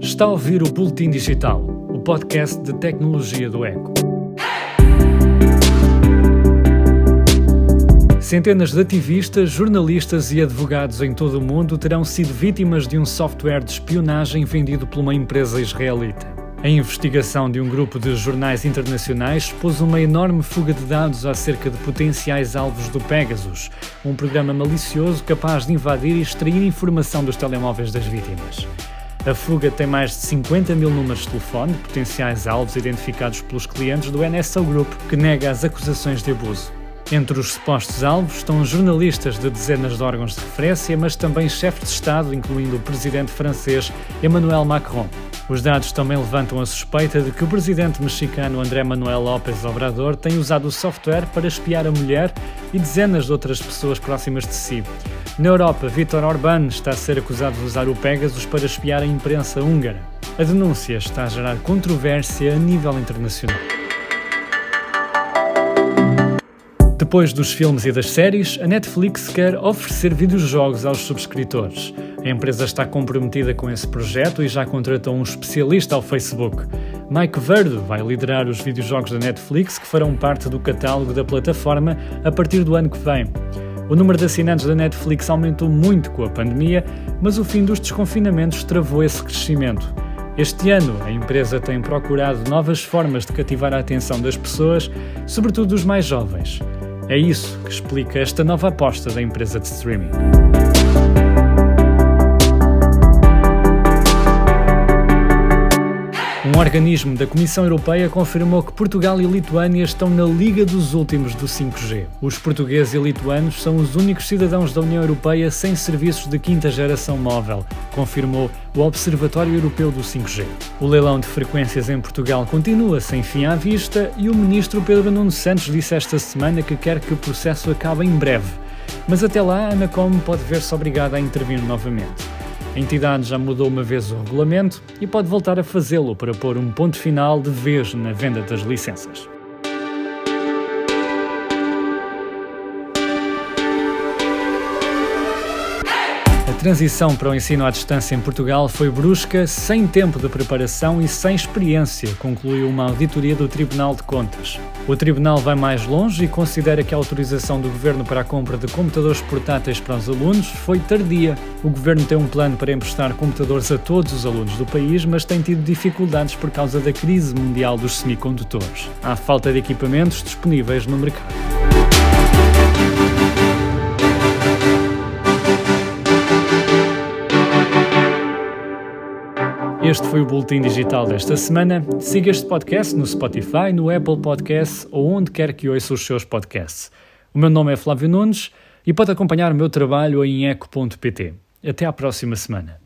Está a ouvir o Boletim Digital, o podcast de tecnologia do Eco. Centenas de ativistas, jornalistas e advogados em todo o mundo terão sido vítimas de um software de espionagem vendido por uma empresa israelita. A investigação de um grupo de jornais internacionais expôs uma enorme fuga de dados acerca de potenciais alvos do Pegasus, um programa malicioso capaz de invadir e extrair informação dos telemóveis das vítimas. A fuga tem mais de 50 mil números de telefone de potenciais alvos identificados pelos clientes do NSO Group, que nega as acusações de abuso. Entre os supostos alvos estão jornalistas de dezenas de órgãos de referência, mas também chefes de Estado, incluindo o presidente francês Emmanuel Macron. Os dados também levantam a suspeita de que o presidente mexicano André Manuel López Obrador tem usado o software para espiar a mulher e dezenas de outras pessoas próximas de si. Na Europa, Viktor Orbán está a ser acusado de usar o Pegasus para espiar a imprensa húngara. A denúncia está a gerar controvérsia a nível internacional. Depois dos filmes e das séries, a Netflix quer oferecer videojogos aos subscritores. A empresa está comprometida com esse projeto e já contratou um especialista ao Facebook. Mike Verde vai liderar os videojogos da Netflix que farão parte do catálogo da plataforma a partir do ano que vem. O número de assinantes da Netflix aumentou muito com a pandemia, mas o fim dos desconfinamentos travou esse crescimento. Este ano, a empresa tem procurado novas formas de cativar a atenção das pessoas, sobretudo dos mais jovens. É isso que explica esta nova aposta da empresa de streaming. Organismo da Comissão Europeia confirmou que Portugal e Lituânia estão na liga dos últimos do 5G. Os portugueses e lituanos são os únicos cidadãos da União Europeia sem serviços de quinta geração móvel, confirmou o Observatório Europeu do 5G. O leilão de frequências em Portugal continua sem fim à vista e o ministro Pedro Nuno Santos disse esta semana que quer que o processo acabe em breve. Mas até lá, a Anacom pode ver-se obrigada a intervir novamente. A entidade já mudou uma vez o regulamento e pode voltar a fazê-lo para pôr um ponto final de vez na venda das licenças. Transição para o ensino à distância em Portugal foi brusca, sem tempo de preparação e sem experiência, concluiu uma auditoria do Tribunal de Contas. O Tribunal vai mais longe e considera que a autorização do Governo para a compra de computadores portáteis para os alunos foi tardia. O Governo tem um plano para emprestar computadores a todos os alunos do país, mas tem tido dificuldades por causa da crise mundial dos semicondutores. Há falta de equipamentos disponíveis no mercado. Este foi o Boletim Digital desta semana. Siga este podcast no Spotify, no Apple Podcasts ou onde quer que ouça os seus podcasts. O meu nome é Flávio Nunes e pode acompanhar o meu trabalho em eco.pt. Até à próxima semana.